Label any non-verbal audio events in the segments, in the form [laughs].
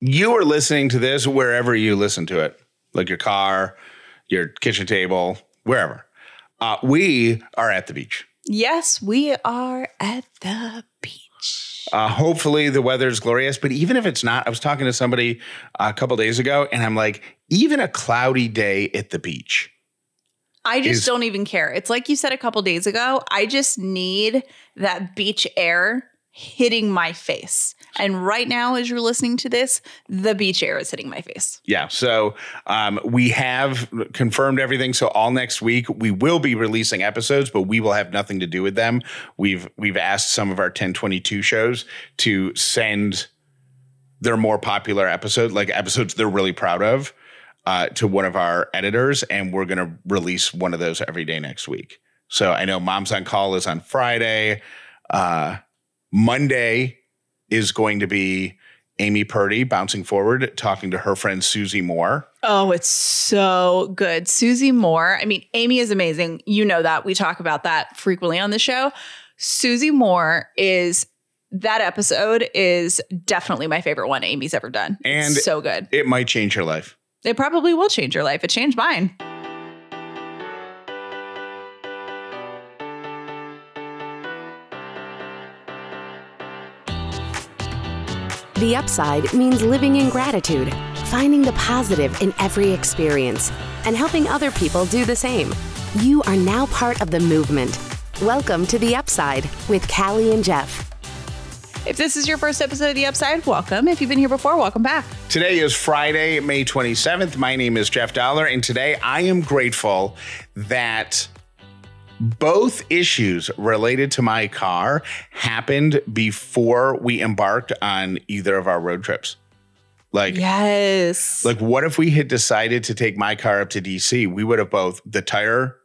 you are listening to this wherever you listen to it, like your car, your kitchen table, wherever. Uh, we are at the beach. Yes, we are at the beach. Uh, hopefully the weather's glorious, but even if it's not, I was talking to somebody a couple days ago, and I'm like, even a cloudy day at the beach. I just is- don't even care. It's like you said a couple days ago. I just need that beach air hitting my face. And right now, as you're listening to this, the beach air is hitting my face. Yeah. So um, we have confirmed everything. So all next week we will be releasing episodes, but we will have nothing to do with them. We've we've asked some of our 1022 shows to send their more popular episodes, like episodes they're really proud of, uh, to one of our editors, and we're gonna release one of those every day next week. So I know Moms on Call is on Friday. Uh, Monday is going to be Amy Purdy bouncing forward, talking to her friend Susie Moore. Oh, it's so good. Susie Moore. I mean, Amy is amazing. You know that. We talk about that frequently on the show. Susie Moore is that episode is definitely my favorite one Amy's ever done. And- it's so good. It might change your life. It probably will change your life. It changed mine. The upside means living in gratitude, finding the positive in every experience, and helping other people do the same. You are now part of the movement. Welcome to The Upside with Callie and Jeff. If this is your first episode of The Upside, welcome. If you've been here before, welcome back. Today is Friday, May 27th. My name is Jeff Dollar, and today I am grateful that both issues related to my car happened before we embarked on either of our road trips. Like, Yes. like what if we had decided to take my car up to DC? We would have both the tire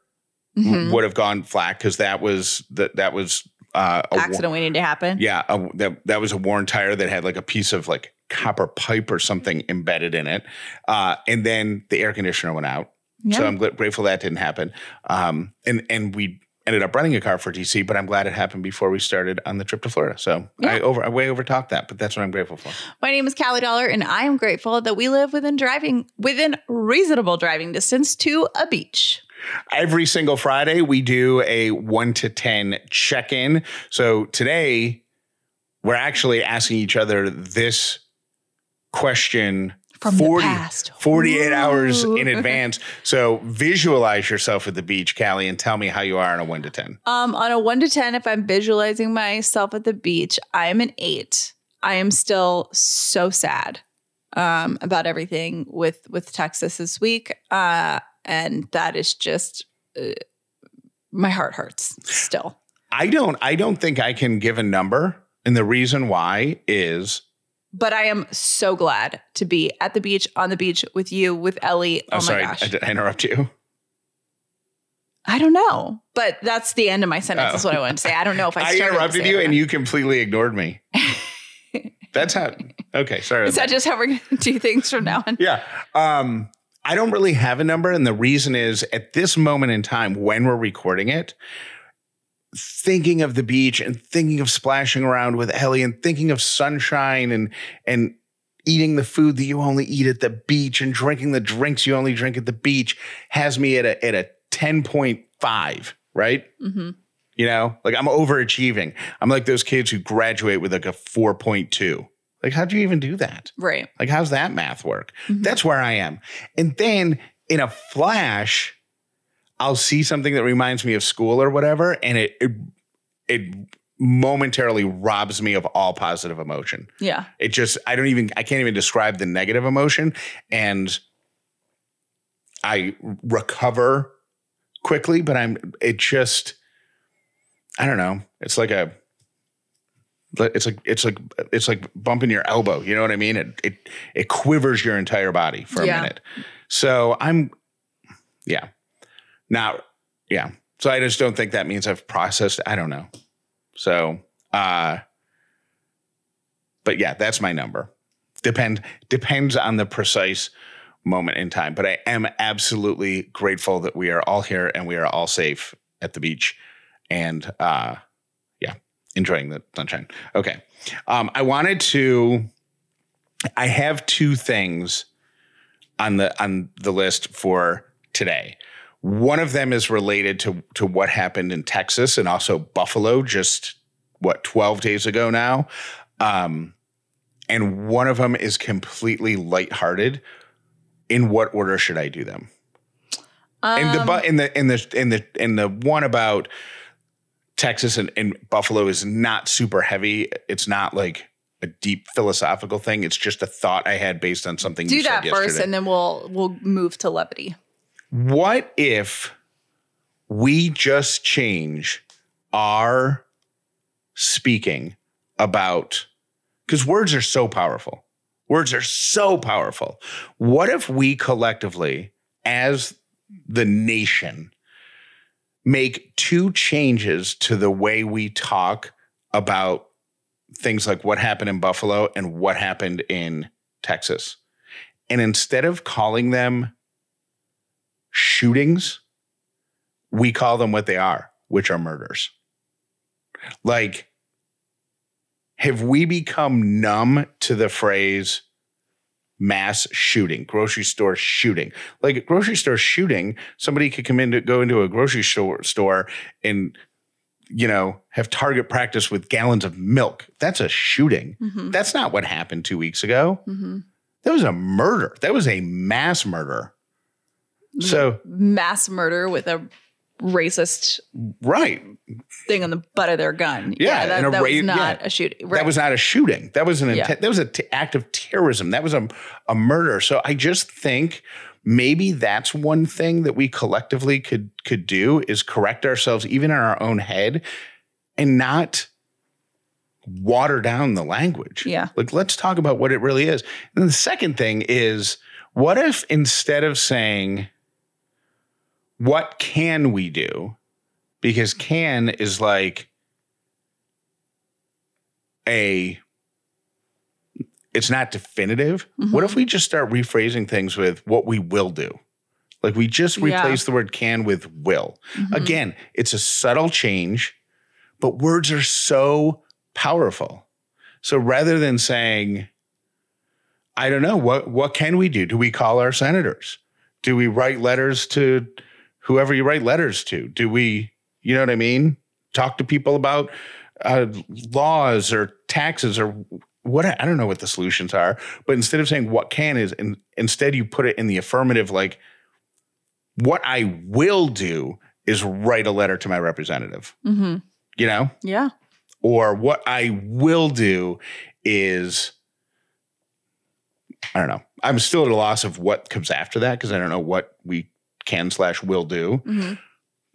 Mhm. would have gone flat because that was that that was uh, Accident waiting to happen. Yeah, a, that that was a worn tire that had like a piece of like copper pipe or something embedded in it, uh, and then the air conditioner went out. So I'm grateful that didn't happen. Um, and and we ended up renting a car for DC, but I'm glad it happened before we started on the trip to Florida. So I over I way overtalked that, but that's what I'm grateful for. My name is Callie Dollar, and I am grateful that we live within driving within reasonable driving distance to a beach. Every single Friday, we do a one to 10 check in. So today, we're actually asking each other this question From the past. 48 hours in [laughs] advance. So visualize yourself at the beach, Callie, and tell me how you are on a one to 10. Um, on a one to ten, if I'm visualizing myself at the beach, I am an eight. I am still so sad um, about everything with with Texas this week, uh, and that is just uh, my heart hurts still. I don't, I don't think I can give a number. And the reason why is, But I am so glad to be at the beach, on the beach with you, with Ellie. Oh, oh, my sorry, gosh. I, did I interrupt you? I don't know, but that's the end of my sentence. Oh. Is what I wanted to say. I don't know if I, [laughs] I, interrupted you and you completely ignored me. [laughs] That's how, okay, sorry. Is that just how we're going to do things from now on? Yeah. Um, I don't really have a number. And the reason is at this moment in time, when we're recording it, thinking of the beach and thinking of splashing around with Ellie and thinking of sunshine and, and, Eating the food that you only eat at the beach and drinking the drinks you only drink at the beach has me at a at a 10.5, right? Mm-hmm. You know, like I'm overachieving. I'm like those kids who graduate with like a 4.2. Like, how'd you even do that? Right. Like, how's that math work? Mhm. That's where I am. And then in a flash, I'll see something that reminds me of school or whatever, and it it, it momentarily robs me of all positive emotion. Yeah. It just I don't even I can't even describe the negative emotion, and I recover quickly, but I'm it just I don't know. It's like a it's like it's like it's like bumping your elbow. You know what I mean? It it it quivers your entire body for a Yeah. minute. So I'm yeah. Now yeah. So I just don't think that means I've processed. I don't know. So uh but yeah, that's my number. Depend depends on the precise moment in time. But I am absolutely grateful that we are all here and we are all safe at the beach and uh yeah, enjoying the sunshine. Okay. Um I wanted to I have two things on the on the list for today. One of them is related to to what happened in Texas and also Buffalo just what 12 days ago now. Um, and one of them is completely lighthearted. In what order should I do them? and the but in the in the in the in the one about Texas and, and Buffalo is not super heavy. It's not like a deep philosophical thing. It's just a thought I had based on something. Do you that first, yesterday. and then we'll we'll move to levity. What if we just change our speaking about because words are so powerful. Words are so powerful. What if we collectively, as the nation, make two changes to the way we talk about things like what happened in Buffalo and what happened in Texas? And instead of calling them shootings, we call them what they are, which are murders. Like, have we become numb to the phrase mass shooting, grocery store shooting? Like a grocery store shooting, somebody could come in to go into a grocery store store and you know have target practice with gallons of milk. That's a shooting. Mm-hmm. That's not what happened two weeks ago. Mm-hmm. That was a murder. That was a mass murder. So Mass murder with a racist right, thing on the butt of their gun. Yeah, that, and a that was not yeah. a shooting. that was not a shooting. That was an Yeah. intent. That was an act of terrorism. That was a a murder. So I just think maybe that's one thing that we collectively could could do is correct ourselves even in our own head and not water down the language. Yeah. Like let's talk about what it really is. And the second thing is what if instead of saying what can we do? Because can is like a it's not definitive. What if mm-hmm. we just start rephrasing things with what we will do? Like we just Yeah. replace the word can with will. Mm-hmm. Again, it's a subtle change, but words are so powerful. So rather than saying, I don't know, what what can we do? Do we call our senators? Do we write letters to whoever you write letters to? Do we, you know what I mean? Talk to people about uh, laws or taxes or what I don't know what the solutions are. But instead of saying what can is, and instead you put it in the affirmative, like what I will do is write a letter to my representative. hmm You know, Yeah. or what I will do is I don't know. I'm still at a loss of what comes after that because I don't know what we can slash will do. hmm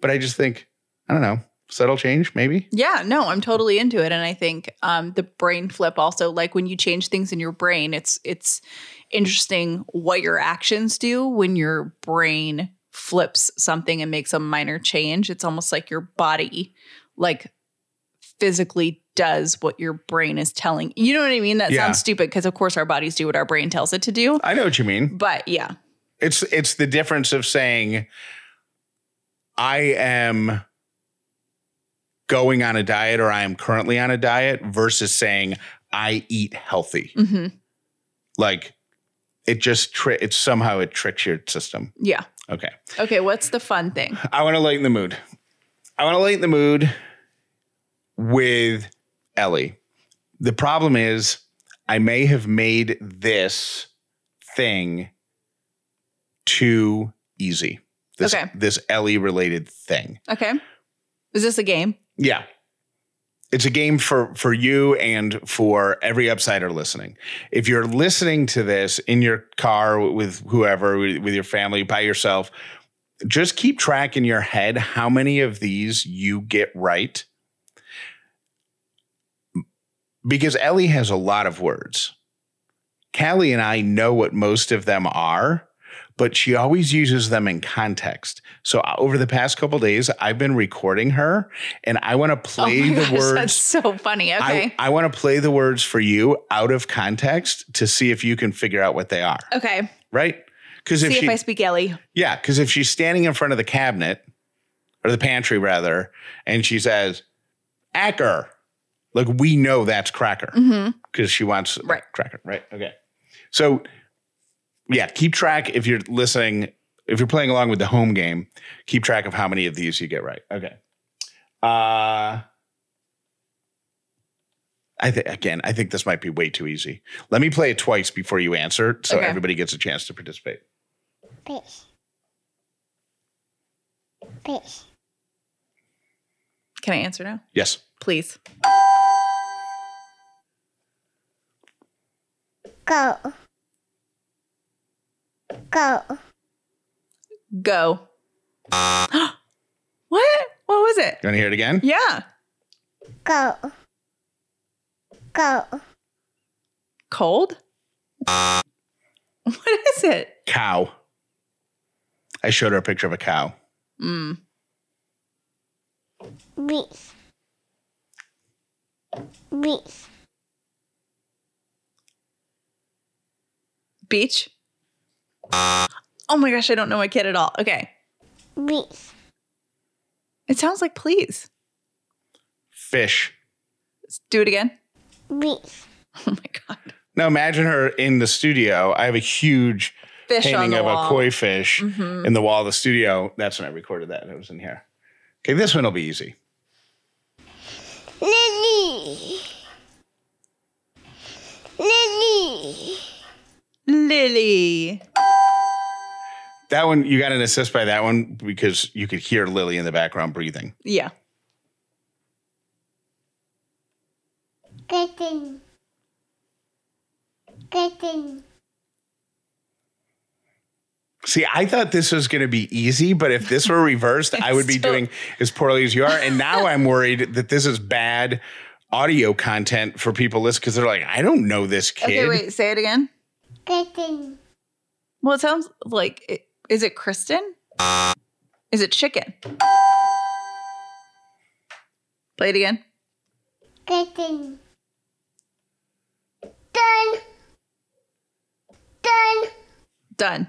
But I just think I don't know. Subtle change, maybe. Yeah, no, I'm totally into it, and I think um, the brain flip also, like when you change things in your brain, it's it's interesting what your actions do when your brain flips something and makes a minor change. It's almost like your body, like physically does what your brain is telling. You know what I mean? That Yeah. sounds stupid because of course our bodies do what our brain tells it to do. I know what you mean. But yeah, It's it's the difference of saying I am going on a diet or I am currently on a diet versus saying I eat healthy. hmm Like it just tri- it's somehow it tricks your system. yeah. Okay. Okay, what's the fun thing? I want to lighten the mood. I want to lighten the mood with Ellie. The problem is, I may have made this thing too easy. This, Okay. this Ellie related thing. Okay, is this a game? Yeah. It's a game for for you and for every upsider listening. If you're listening to this in your car with whoever, with, with your family, by yourself, just keep track in your head how many of these you get right. Because Ellie has a lot of words. Callie and I know what most of them are, but she always uses them in context. So uh, over the past couple days, I've been recording her and I want to play oh the gosh, words. That's so funny. Okay. I, I want to play the words for you out of context to see if you can figure out what they are. okay. Right? Because if she, if I speak Ellie. yeah, because if she's standing in front of the cabinet or the pantry rather, and she says, "Acker," like we know that's cracker because she wants Right. cracker. Right? Okay. So, yeah, keep track if you're listening, if you're playing along with the home game, keep track of how many of these you get right. Okay. Uh, I think again, I think this might be way too easy. Let me play it twice before you answer, so Okay. everybody gets a chance to participate. Fish. Fish. Can I answer now? Yes. Please. Go. Go. Go. [gasps] what? What was it? You want to hear it again? Yeah. Go. Go. Cold? [laughs] What is it? Cow. I showed her a picture of a cow. Mm. Beef. Beef. Beach? Oh my gosh, I don't know my kid at all. Okay. Beef. It sounds like please. Fish. Let's do it again. Beef. [laughs] Oh my god. Now imagine her in the studio. I have a huge Fish on painting the of wall. a koi fish Mhm. in the wall of the studio. That's when I recorded that. It was in here. Okay, this one will be easy. Lily. Lily. Lily. That one, you got an assist by that one because you could hear Lily in the background breathing. Yeah. Kitten. Kitten. See, I thought this was going to be easy, but if this were reversed, I would be [laughs] Still- doing as poorly as you are. And now I'm worried that this is bad audio content for people listening because they're like, I don't know this kid. Okay, wait, say it again. Kitten. Well, it sounds like it, is it Kristen? Is it chicken? Play it again. Kitten. Done. Done. Done.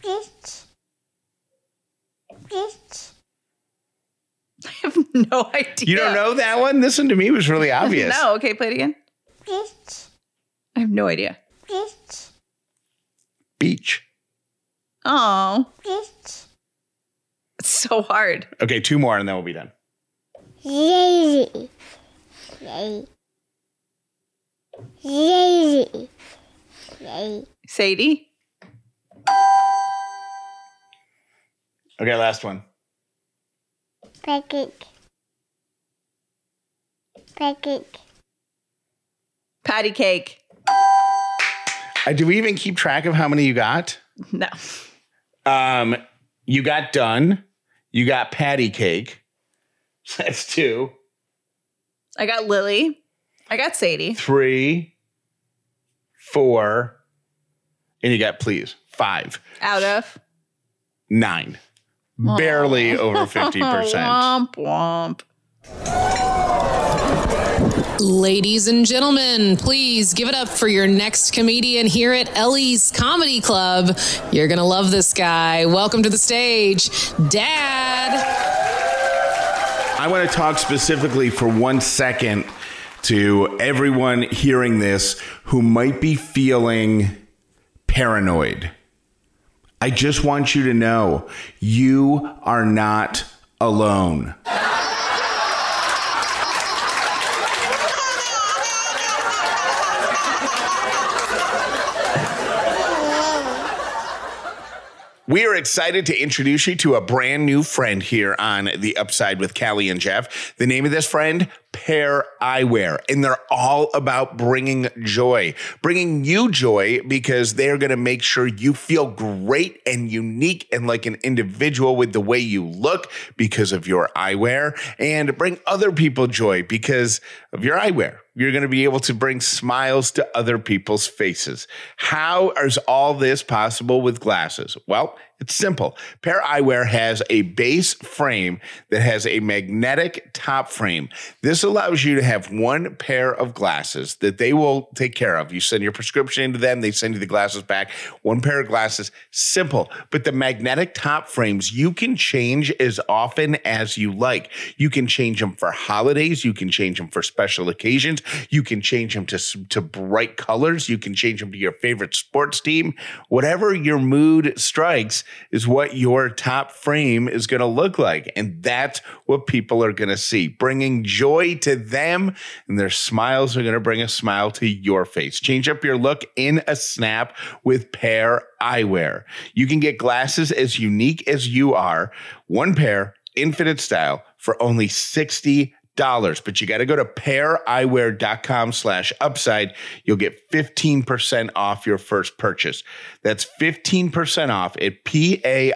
Fish. Fish. [laughs] I have no idea. You don't know that one? This one to me was really obvious. no. Okay, play it again. Fish. I have no idea. Fish. Beach. Oh, Fish. it's so hard. Okay, two more and then we'll be done. Lazy. Lazy. Lazy. Lazy. Sadie. Okay, last one. Pancake. Pancake. Patty cake. Uh, do we even keep track of how many you got? No. Um, you got done. You got patty cake. [laughs] That's two. I got Lily. I got Sadie. Three, four, and you got please five, Out of nine. Barely over 50%. [laughs] womp womp. Ladies and gentlemen, please give it up for your next comedian here at Ellie's Comedy Club. You're going to love this guy. Welcome to the stage, Dad. I want to talk specifically for one second to everyone hearing this who might be feeling paranoid. I just want you to know you are not alone. We are excited to introduce you to a brand new friend here on The Upside with Callie and Jeff. The name of this friend, Pair Eyewear. And they're all about bringing joy, bringing you joy because they're going to make sure you feel great and unique and like an individual with the way you look because of your eyewear and bring other people joy because of your eyewear. You're going to be able to bring smiles to other people's faces. How is all this possible with glasses? Well, it's simple. Pair Eyewear has a base frame that has a magnetic top frame. This allows you to have one pair of glasses that they will take care of. You send your prescription into them, they send you the glasses back. One pair of glasses, simple. But the magnetic top frames, you can change as often as you like. You can change them for holidays, you can change them for special occasions, you can change them to, to bright colors, you can change them to your favorite sports team. Whatever your mood strikes, is what your top frame is going to look like. And that's what people are going to see, bringing joy to them, and their smiles are going to bring a smile to your face. Change up your look in a snap with Pair Eyewear. You can get glasses as unique as you are, one pair, infinite style, for only 60 dollars but you got to go to paireyewear.com slash upside you'll get 15% off your first purchase that's 15% off at p-a-i-r-e-y-e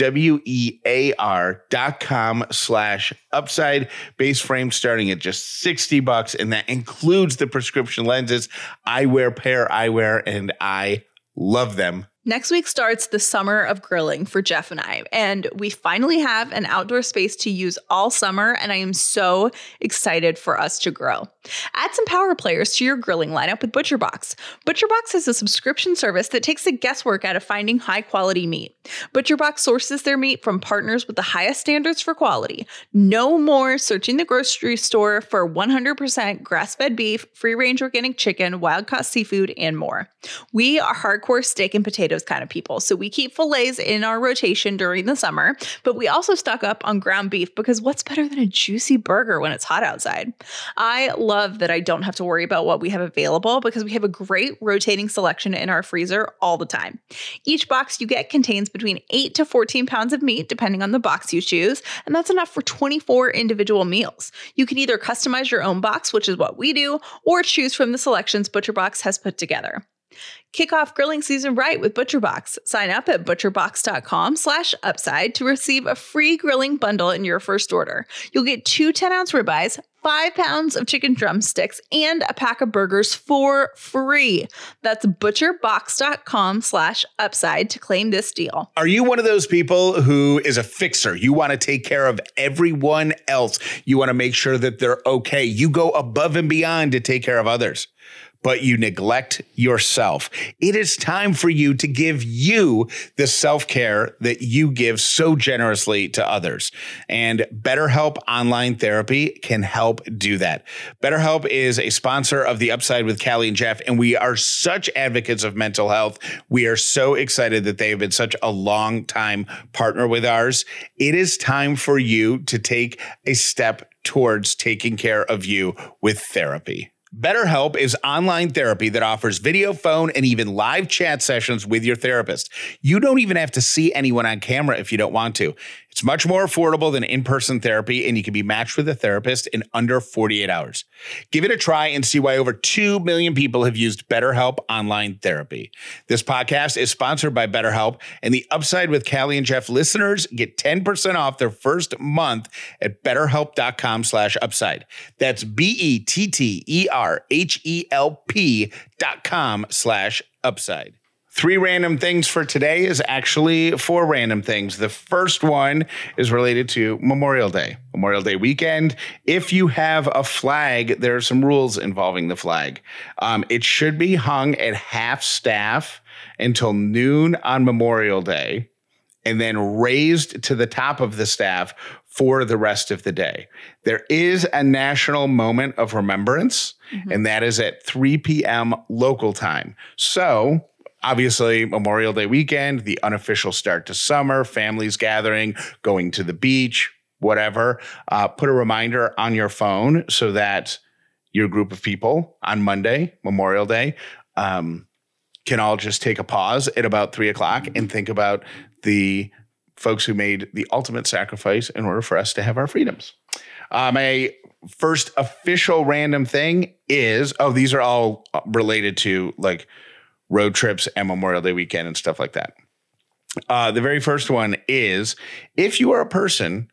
W-E-A-R dot com slash upside base frame starting at just 60 bucks. And that includes the prescription lenses. I wear pair eyewear and I love them. Next week starts the summer of grilling for Jeff and I, and we finally have an outdoor space to use all summer, and I am so excited for us to grow. Add some power players to your grilling lineup with ButcherBox. ButcherBox is a subscription service that takes the guesswork out of finding high quality meat. ButcherBox sources their meat from partners with the highest standards for quality. No more searching the grocery store for 100% grass fed beef, free range organic chicken, wild caught seafood, and more. We are hardcore steak and potatoes kind of people, so we keep fillets in our rotation during the summer, but we also stock up on ground beef because what's better than a juicy burger when it's hot outside? I love that I don't have to worry about what we have available because we have a great rotating selection in our freezer all the time. Each box you get contains between 8 to 14 pounds of meat, depending on the box you choose, and that's enough for 24 individual meals. You can either customize your own box, which is what we do, or choose from the selections ButcherBox has put together. Kick off grilling season right with ButcherBox. Sign up at butcherbox.com slash upside to receive a free grilling bundle in your first order. You'll get two 10-ounce ribeyes, five pounds of chicken drumsticks, and a pack of burgers for free. That's butcherbox.com slash upside to claim this deal. Are you one of those people who is a fixer? You want to take care of everyone else. You want to make sure that they're okay. You go above and beyond to take care of others but you neglect yourself. It is time for you to give you the self care that you give so generously to others. And BetterHelp Online Therapy can help do that. BetterHelp is a sponsor of the Upside with Callie and Jeff, and we are such advocates of mental health. We are so excited that they have been such a long time partner with ours. It is time for you to take a step towards taking care of you with therapy. BetterHelp is online therapy that offers video, phone, and even live chat sessions with your therapist. You don't even have to see anyone on camera if you don't want to. It's much more affordable than in person therapy, and you can be matched with a therapist in under 48 hours. Give it a try and see why over 2 million people have used BetterHelp online therapy. This podcast is sponsored by BetterHelp, and the Upside with Callie and Jeff listeners get 10% off their first month at betterhelp.com slash upside. That's B E T T E R H E L P dot com slash upside. Three random things for today is actually four random things. The first one is related to Memorial Day, Memorial Day weekend. If you have a flag, there are some rules involving the flag. Um, it should be hung at half staff until noon on Memorial Day and then raised to the top of the staff for the rest of the day. There is a national moment of remembrance, and that is at 3 p.m. local time. So, obviously, Memorial Day weekend, the unofficial start to summer, families gathering, going to the beach, whatever. Uh, put a reminder on your phone so that your group of people on Monday, Memorial Day, um, can all just take a pause at about three o'clock and think about the folks who made the ultimate sacrifice in order for us to have our freedoms. Uh, my first official random thing is oh, these are all related to like road trips and Memorial Day weekend and stuff like that. Uh, the very first one is if you are a person,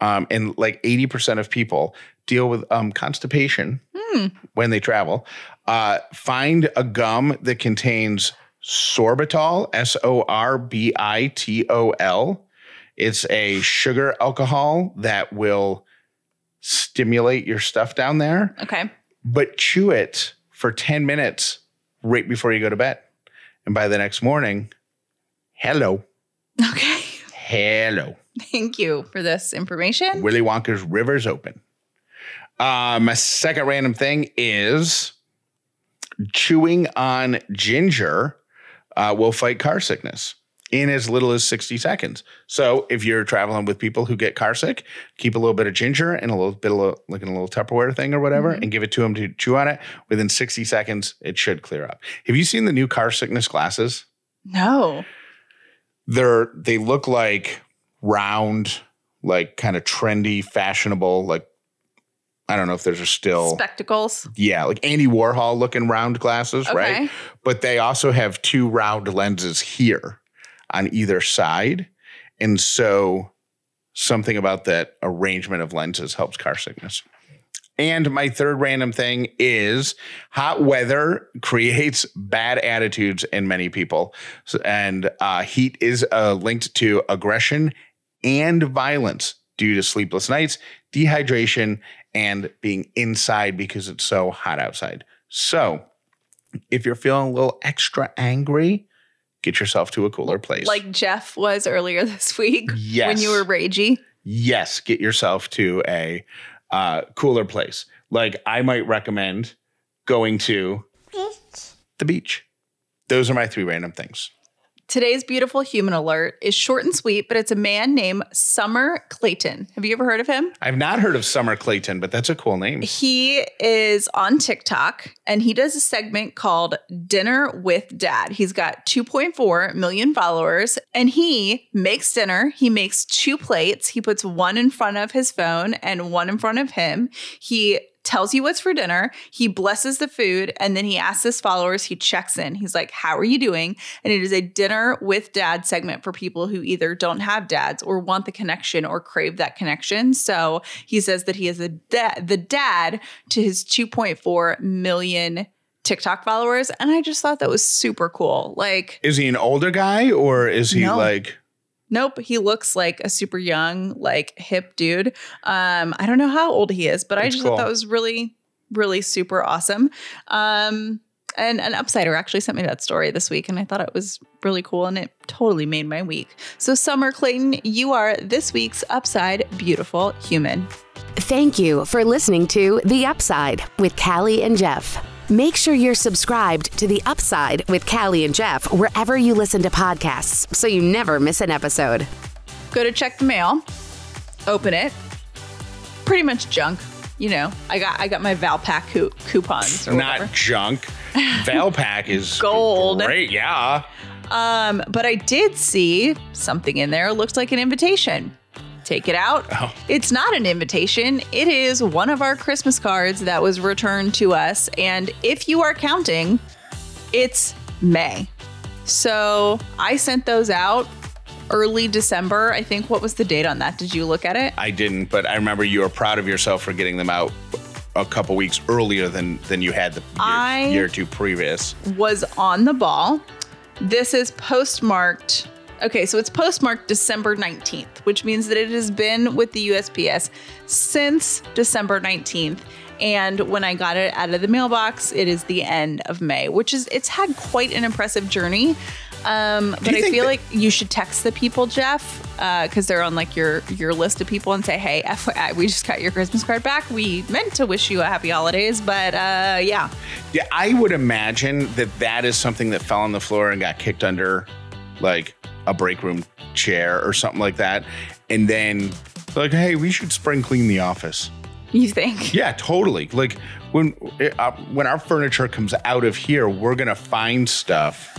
um, and like 80% of people deal with um, constipation when they travel, uh, find a gum that contains sorbitol, S O R B I T O L. It's a sugar alcohol that will stimulate your stuff down there, Okay. but chew it for 10 minutes right before you go to bed. And by the next morning, hello, Okay. hello. Thank you for this information. Willy Wonka's River's Open. Uh, my second random thing is chewing on ginger uh, will fight car sickness in as little as 60 seconds. So if you're traveling with people who get car sick, keep a little bit of ginger and a little bit of like in a little Tupperware thing or whatever mm-hmm. and give it to them to chew on it. Within 60 seconds, it should clear up. Have you seen the new car sickness glasses? No. they're they look like round, like kind of trendy, fashionable, like I don't know if those are still Spectacles. yeah, like Andy Warhol looking round glasses, Okay. right? But they also have two round lenses here on either side. And so something about that arrangement of lenses helps car sickness. And my third random thing is hot weather creates bad attitudes in many people. And uh, heat is uh, linked to aggression and violence due to sleepless nights, dehydration, and being inside because it's so hot outside. So if you're feeling a little extra angry, get yourself to a cooler place. Like Jeff was earlier [laughs] this week yes. when you were ragey. yes, get yourself to a uh, cooler place. Like I might recommend going to beach. the beach. Those are my three random things. Today's beautiful human alert is short and sweet, but it's a man named Summer Clayton. Have you ever heard of him? I've not heard of Summer Clayton, but that's a cool name. He is on TikTok and he does a segment called Dinner with Dad. He's got 2.4 million followers and he makes dinner. He makes two plates. He puts one in front of his phone and one in front of him. He tells you what's for dinner. He blesses the food and then he asks his followers, he checks in. He's like, How are you doing? And it is a dinner with dad segment for people who either don't have dads or want the connection or crave that connection. So he says that he is a da- the dad to his 2.4 million TikTok followers. And I just thought that was super cool. Like, Is he an older guy or is he No. like Nope, he looks like a super young, like hip dude. Um, I don't know how old he is, but I just cool. thought that was really, really super awesome. Um, and an upsider actually sent me that story this week, and I thought it was really cool, and it totally made my week. So, Summer Clayton, you are this week's upside beautiful human. Thank you for listening to The Upside with Callie and Jeff. Make sure you're subscribed to The Upside with Callie and Jeff wherever you listen to podcasts so you never miss an episode. Go to check the mail, open it, pretty much junk. You know, I got I got my Valpak coup- coupons or not whatever. junk? Valpak is [laughs] Gold. Great, yeah. Um, but I did see something in there. Looks like an invitation. Take it out. Oh. It's not an invitation. It is one of our Christmas cards that was returned to us. And if you are counting, it's May. So I sent those out early December. I think. What was the date on that? Did you look at it? I didn't, but I remember you were proud of yourself for getting them out a couple weeks earlier than than you had the year, I- year or two previous. was on the ball. This is postmarked. Okay, so it's postmarked December 19th, which means that it has been with the USPS since December 19th. And when I got it out of the mailbox, it is the end of May, which is it's had quite an impressive journey. Um, but I feel that- like you should text the people, Jeff, because they're on like your your list of people, and say, "Hey, FYI, we just got your Christmas card back. We meant to wish you a happy holidays, but uh, yeah, Yeah, I would imagine that that is something that fell on the floor and got kicked under, like a break room chair or something like that, and then like, hey, we should spring clean the office. you think." Yeah, totally. Like when uh, when our furniture comes out of here, we're gonna find stuff.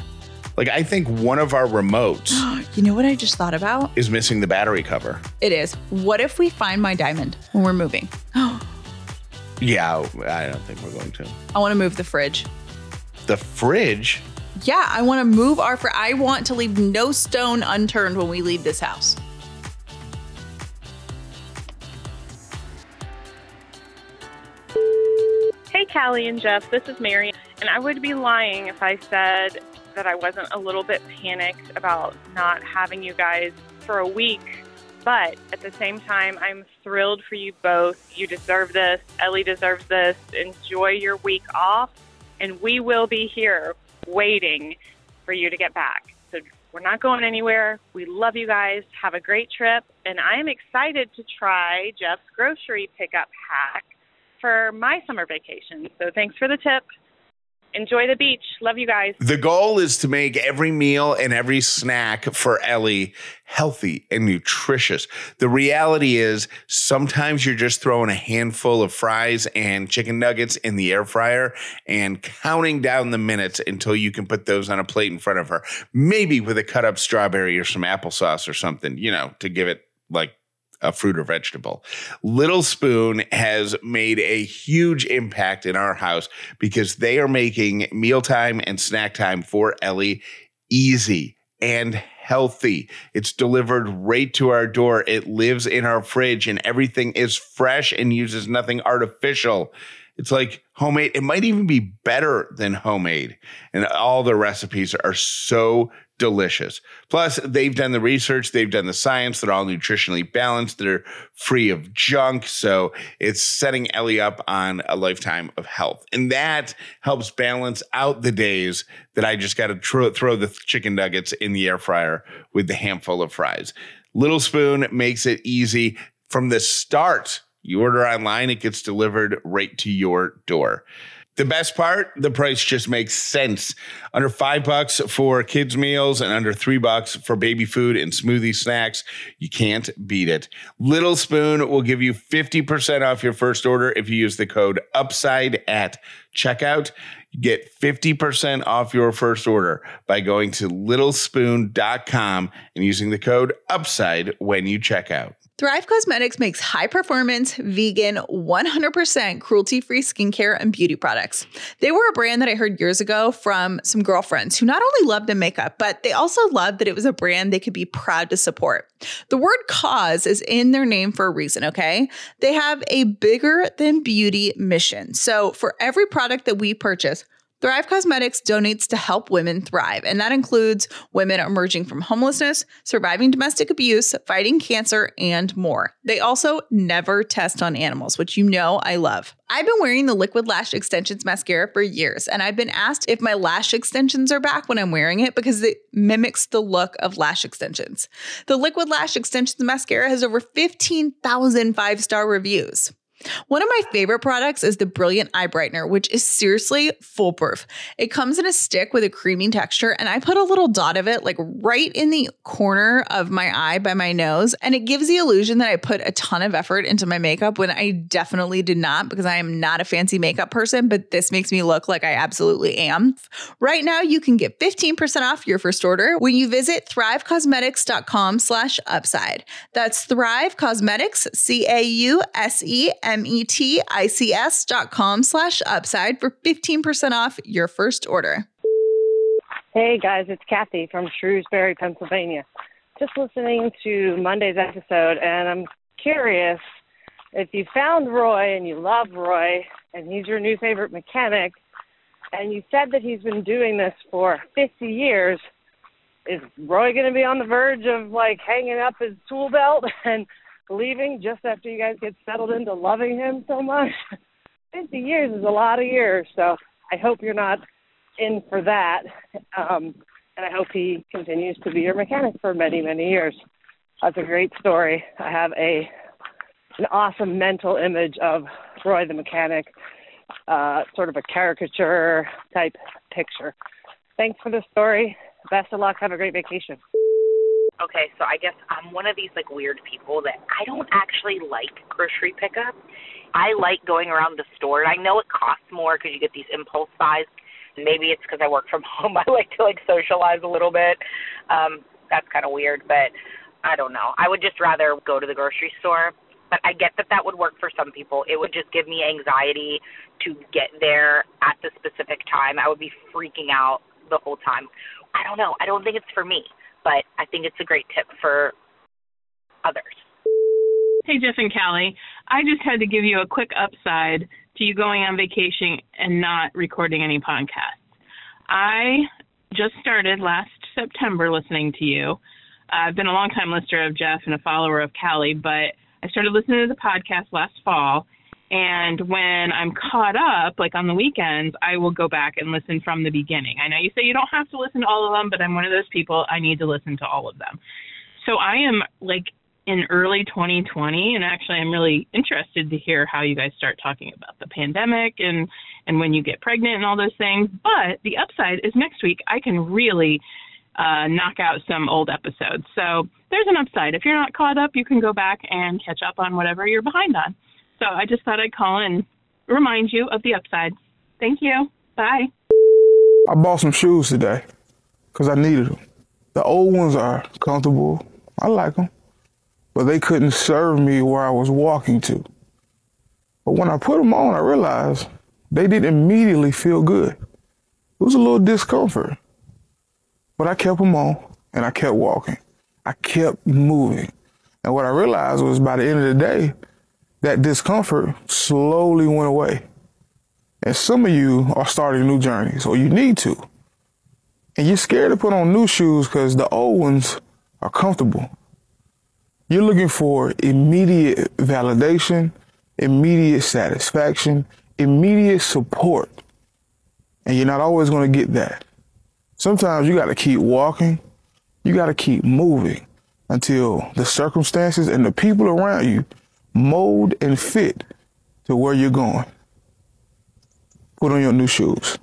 Like I think one of our remotes [gasps] You know what I just thought about? is missing the battery cover. It is. What if we find my diamond when we're moving? [gasps] Yeah, I don't think we're going to. I want to move the fridge. The fridge. Yeah, I want to move our fr- I want to leave no stone unturned when we leave this house. Hey, Callie and Jeff, this is Mary, and I would be lying if I said that I wasn't a little bit panicked about not having you guys for a week. But at the same time, I'm thrilled for you both. You deserve this. Ellie deserves this. Enjoy your week off. And we will be here waiting for you to get back. So we're not going anywhere. We love you guys. Have a great trip. And I am excited to try Jeff's grocery pickup hack for my summer vacation. So thanks for the tip enjoy the beach. Love you guys. The goal is to make every meal and every snack for Ellie healthy and nutritious. The reality is sometimes you're just throwing a handful of fries and chicken nuggets in the air fryer and counting down the minutes until you can put those on a plate in front of her. Maybe with a cut up strawberry or some applesauce or something, you know, to give it like a fruit or vegetable. Little Spoon has made a huge impact in our house because they are making mealtime and snack time for Ellie easy and healthy. It's delivered right to our door. It lives in our fridge and everything is fresh and uses nothing artificial. It's like homemade. It might even be better than homemade. And all the recipes are so delicious. Plus, they've done the research, they've done the science. They're all nutritionally balanced, they're free of junk. So it's setting Ellie up on a lifetime of health. And that helps balance out the days that I just got to tr- throw the chicken nuggets in the air fryer with the handful of fries. Little Spoon makes it easy from the start. You order online, it gets delivered right to your door. The best part, the price just makes sense. Under five bucks for kids' meals and under three bucks for baby food and smoothie snacks. You can't beat it. Little Spoon will give you 50% off your first order if you use the code UPSIDE at checkout. You get 50% off your first order by going to littlespoon.com and using the code UPSIDE when you check out. Thrive Causemetics makes high performance, vegan, 100% cruelty free skincare and beauty products. They were a brand that I heard years ago from some girlfriends who not only loved the makeup, but they also loved that it was a brand they could be proud to support. The word cause is in their name for a reason, okay? They have a bigger than beauty mission. So for every product that we purchase, Thrive Causemetics donates to help women thrive, and that includes women emerging from homelessness, surviving domestic abuse, fighting cancer, and more. They also never test on animals, which you know I love. I've been wearing the Liquid Lash Extensions mascara for years, and I've been asked if my lash extensions are back when I'm wearing it because it mimics the look of lash extensions. The Liquid Lash Extensions mascara has over 15,000 five star reviews. One of my favorite products is the Brilliant Eye Brightener, which is seriously foolproof. It comes in a stick with a creamy texture, and I put a little dot of it like right in the corner of my eye by my nose, and it gives the illusion that I put a ton of effort into my makeup when I definitely did not because I am not a fancy makeup person, but this makes me look like I absolutely am. Right now, you can get 15% off your first order when you visit thrivecausemetics.com slash upside. That's Thrive Causemetics, C-A-U-S-E M-E-T-I-C-S dot com slash upside for 15% off your first order. Hey guys, it's Kathy from Shrewsbury, Pennsylvania. Just listening to Monday's episode, and I'm curious if you found Roy and you love Roy, and he's your new favorite mechanic, and you said that he's been doing this for 50 years. Is Roy going to be on the verge of like hanging up his tool belt [laughs] and leaving just after you guys get settled into loving him so much. [laughs] 50 years is a lot of years, so I hope you're not in for that. Um, and I hope he continues to be your mechanic for many, many years. That's a great story. I have a an awesome mental image of Roy the mechanic, uh, sort of a caricature type picture. Thanks for the story. Best of luck. Have a great vacation okay, so I guess I'm one of these like weird people that I don't actually like grocery pickup. I like going around the store. and I know it costs more because you get these impulse buys. Maybe it's because I work from [laughs] home. I like to like socialize a little bit. Um, that's kind of weird, but I don't know. I would just rather go to the grocery store. But I get that that would work for some people. It would just give me anxiety to get there at the specific time. I would be freaking out the whole time. I don't know. I don't think it's for me but I think it's a great tip for others. Hey, Jeff and Callie. I just had to give you a quick upside to you going on vacation and not recording any podcasts. I just started last September listening to you. I've been a long time listener of Jeff and a follower of Callie, but I started listening to the podcast last fall. And when I'm caught up, like on the weekends, I will go back and listen from the beginning. I know you say you don't have to listen to all of them, but I'm one of those people, I need to listen to all of them. So I am like in early 2020 and actually i'm really interested to hear how you guys start talking about the pandemic and and when you get pregnant and all those things but the upside is next week i can really uh, knock out some old episodes so there's an upside if you're not caught up you can go back and catch up on whatever you're behind on so i just thought i'd call and remind you of the upside thank you bye i bought some shoes today because i needed them the old ones are comfortable i like them but they couldn't serve me where I was walking to. But when I put them on, I realized they didn't immediately feel good. It was a little discomfort. But I kept them on and I kept walking. I kept moving. And what I realized was by the end of the day, that discomfort slowly went away. And some of you are starting new journeys, or you need to. And you're scared to put on new shoes because the old ones are comfortable. You're looking for immediate validation, immediate satisfaction, immediate support. And you're not always going to get that. Sometimes you got to keep walking, you got to keep moving until the circumstances and the people around you mold and fit to where you're going. Put on your new shoes.